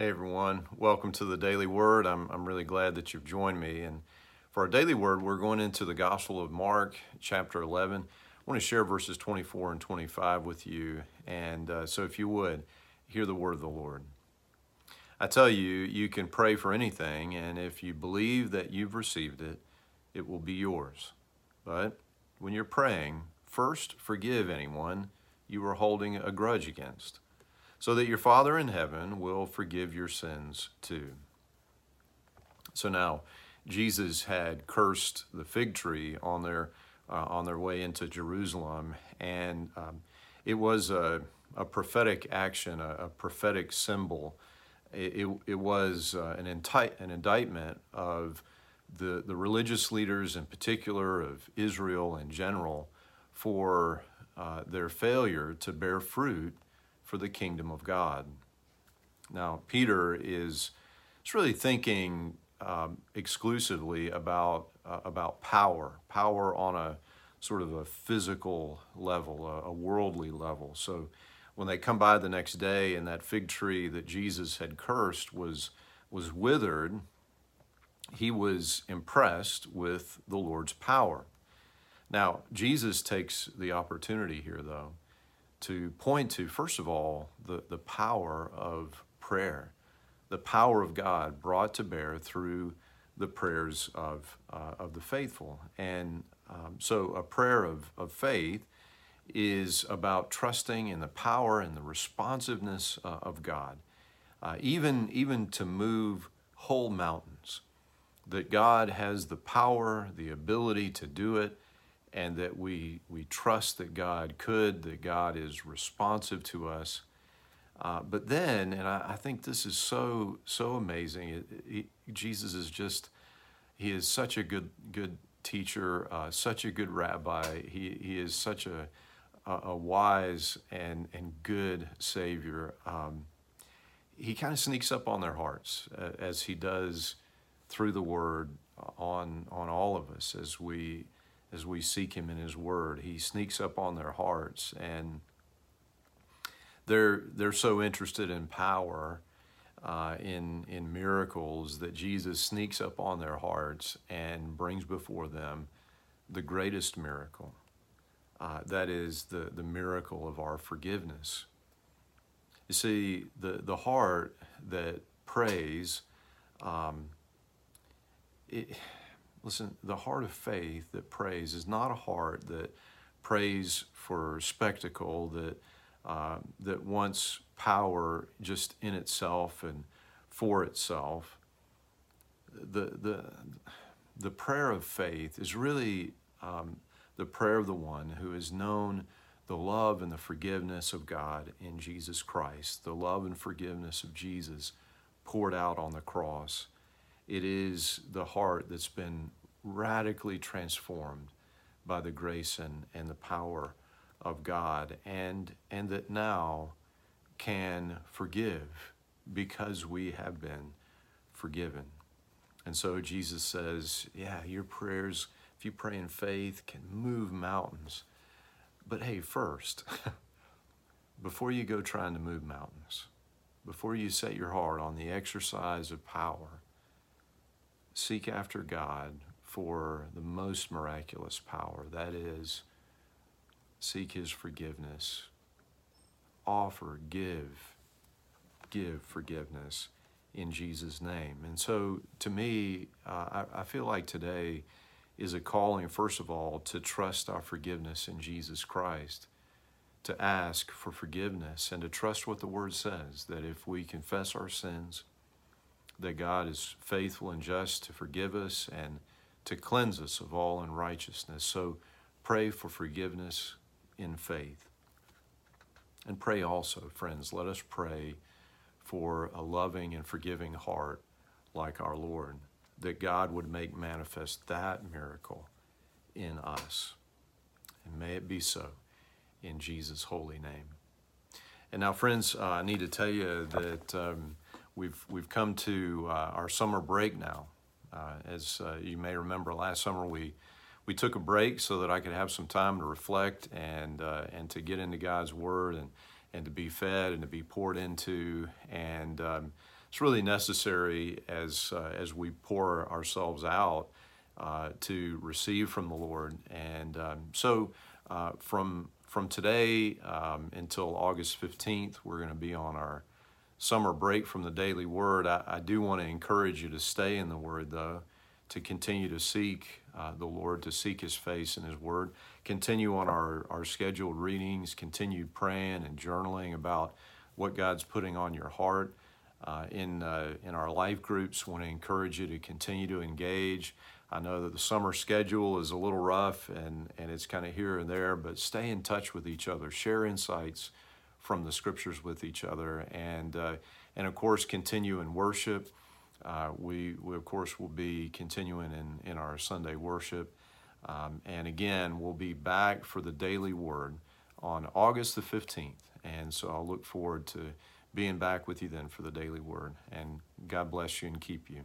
Hey everyone, welcome to the Daily Word. I'm, I'm really glad that you've joined me. And for our Daily Word, we're going into the Gospel of Mark, chapter 11. I want to share verses 24 and 25 with you. And uh, so, if you would, hear the word of the Lord. I tell you, you can pray for anything, and if you believe that you've received it, it will be yours. But when you're praying, first forgive anyone you are holding a grudge against so that your Father in heaven will forgive your sins too. So now, Jesus had cursed the fig tree on their uh, on their way into Jerusalem, and um, it was a, a prophetic action, a, a prophetic symbol. It, it, it was uh, an, enti- an indictment of the, the religious leaders, in particular of Israel in general, for uh, their failure to bear fruit for the kingdom of God. Now, Peter is, is really thinking um, exclusively about, uh, about power, power on a sort of a physical level, a, a worldly level. So when they come by the next day and that fig tree that Jesus had cursed was, was withered, he was impressed with the Lord's power. Now, Jesus takes the opportunity here, though, to point to, first of all, the, the power of prayer, the power of God brought to bear through the prayers of, uh, of the faithful. And um, so a prayer of, of faith is about trusting in the power and the responsiveness uh, of God, uh, even, even to move whole mountains. That God has the power, the ability to do it, and that we, we trust that God could, that God is responsive to us. Uh, but then, and I, I, think this is so so amazing. It, it, Jesus is just he is such a good good teacher, uh, such a good rabbi. He he is such a a, wise and and good savior. Um, he kind of sneaks up on their hearts uh, as he does through the word on on all of us as we as we seek Him in His Word. He sneaks up on their hearts, and they're they're so interested in power, uh, in in miracles that Jesus sneaks up on their hearts and brings before them the greatest miracle. Uh, that is the the miracle of our forgiveness. You see, the the heart that prays. Um, it, Listen, the heart of faith that prays is not a heart that prays for spectacle, that, uh, that wants power just in itself and for itself. The, the, the prayer of faith is really um, the prayer of the one who has known the love and the forgiveness of God in Jesus Christ, the love and forgiveness of Jesus poured out on the cross it is the heart that's been radically transformed by the grace and, and the power of God, and, and that now can forgive because we have been forgiven. And so Jesus says, Yeah, your prayers, if you pray in faith, can move mountains. But hey, first, before you go trying to move mountains, before you set your heart on the exercise of power, seek after God for the most miraculous power. That is, seek His forgiveness. Offer, give, give forgiveness in Jesus' name. And so, to me, uh, I, I feel like today is a calling, first of all, to trust our forgiveness in Jesus Christ, to ask for forgiveness, and to trust what the Word says that if we confess our sins, that God is faithful and just to forgive us and to cleanse us of all unrighteousness. So pray for forgiveness in faith. And pray also, friends, let us pray for a loving and forgiving heart like our Lord, that God would make manifest that miracle in us. And may it be so in Jesus' holy name. And now, friends, uh, I need to tell you that. Um, We've, we've come to uh, our summer break now. Uh, as uh, you may remember, last summer we, we took a break so that I could have some time to reflect and, uh, and to get into God's Word and, and to be fed and to be poured into. And um, it's really necessary as uh, as we pour ourselves out uh, to receive from the Lord. And um, so from from today um, until August 15th, we're going to be on our summer break from the daily word. I, I, do want to encourage you to stay in the word, though, to continue to seek uh, the Lord, to seek his face and his word. Continue on our, our scheduled readings, continue praying and journaling about what God's putting on your heart. Uh, in, uh, in our life groups, want to encourage you to continue to engage. I know that the summer schedule is a little rough and, and it's kind of here and there, but stay in touch with each other, share insights from the scriptures with each other, and, uh, and of course, continue in worship. Uh, we, we, of course, will be continuing in, in our Sunday worship. Um, and again, we'll be back for the daily word on August the 15th. And so I'll look forward to being back with you then for the daily word. And God bless you and keep you.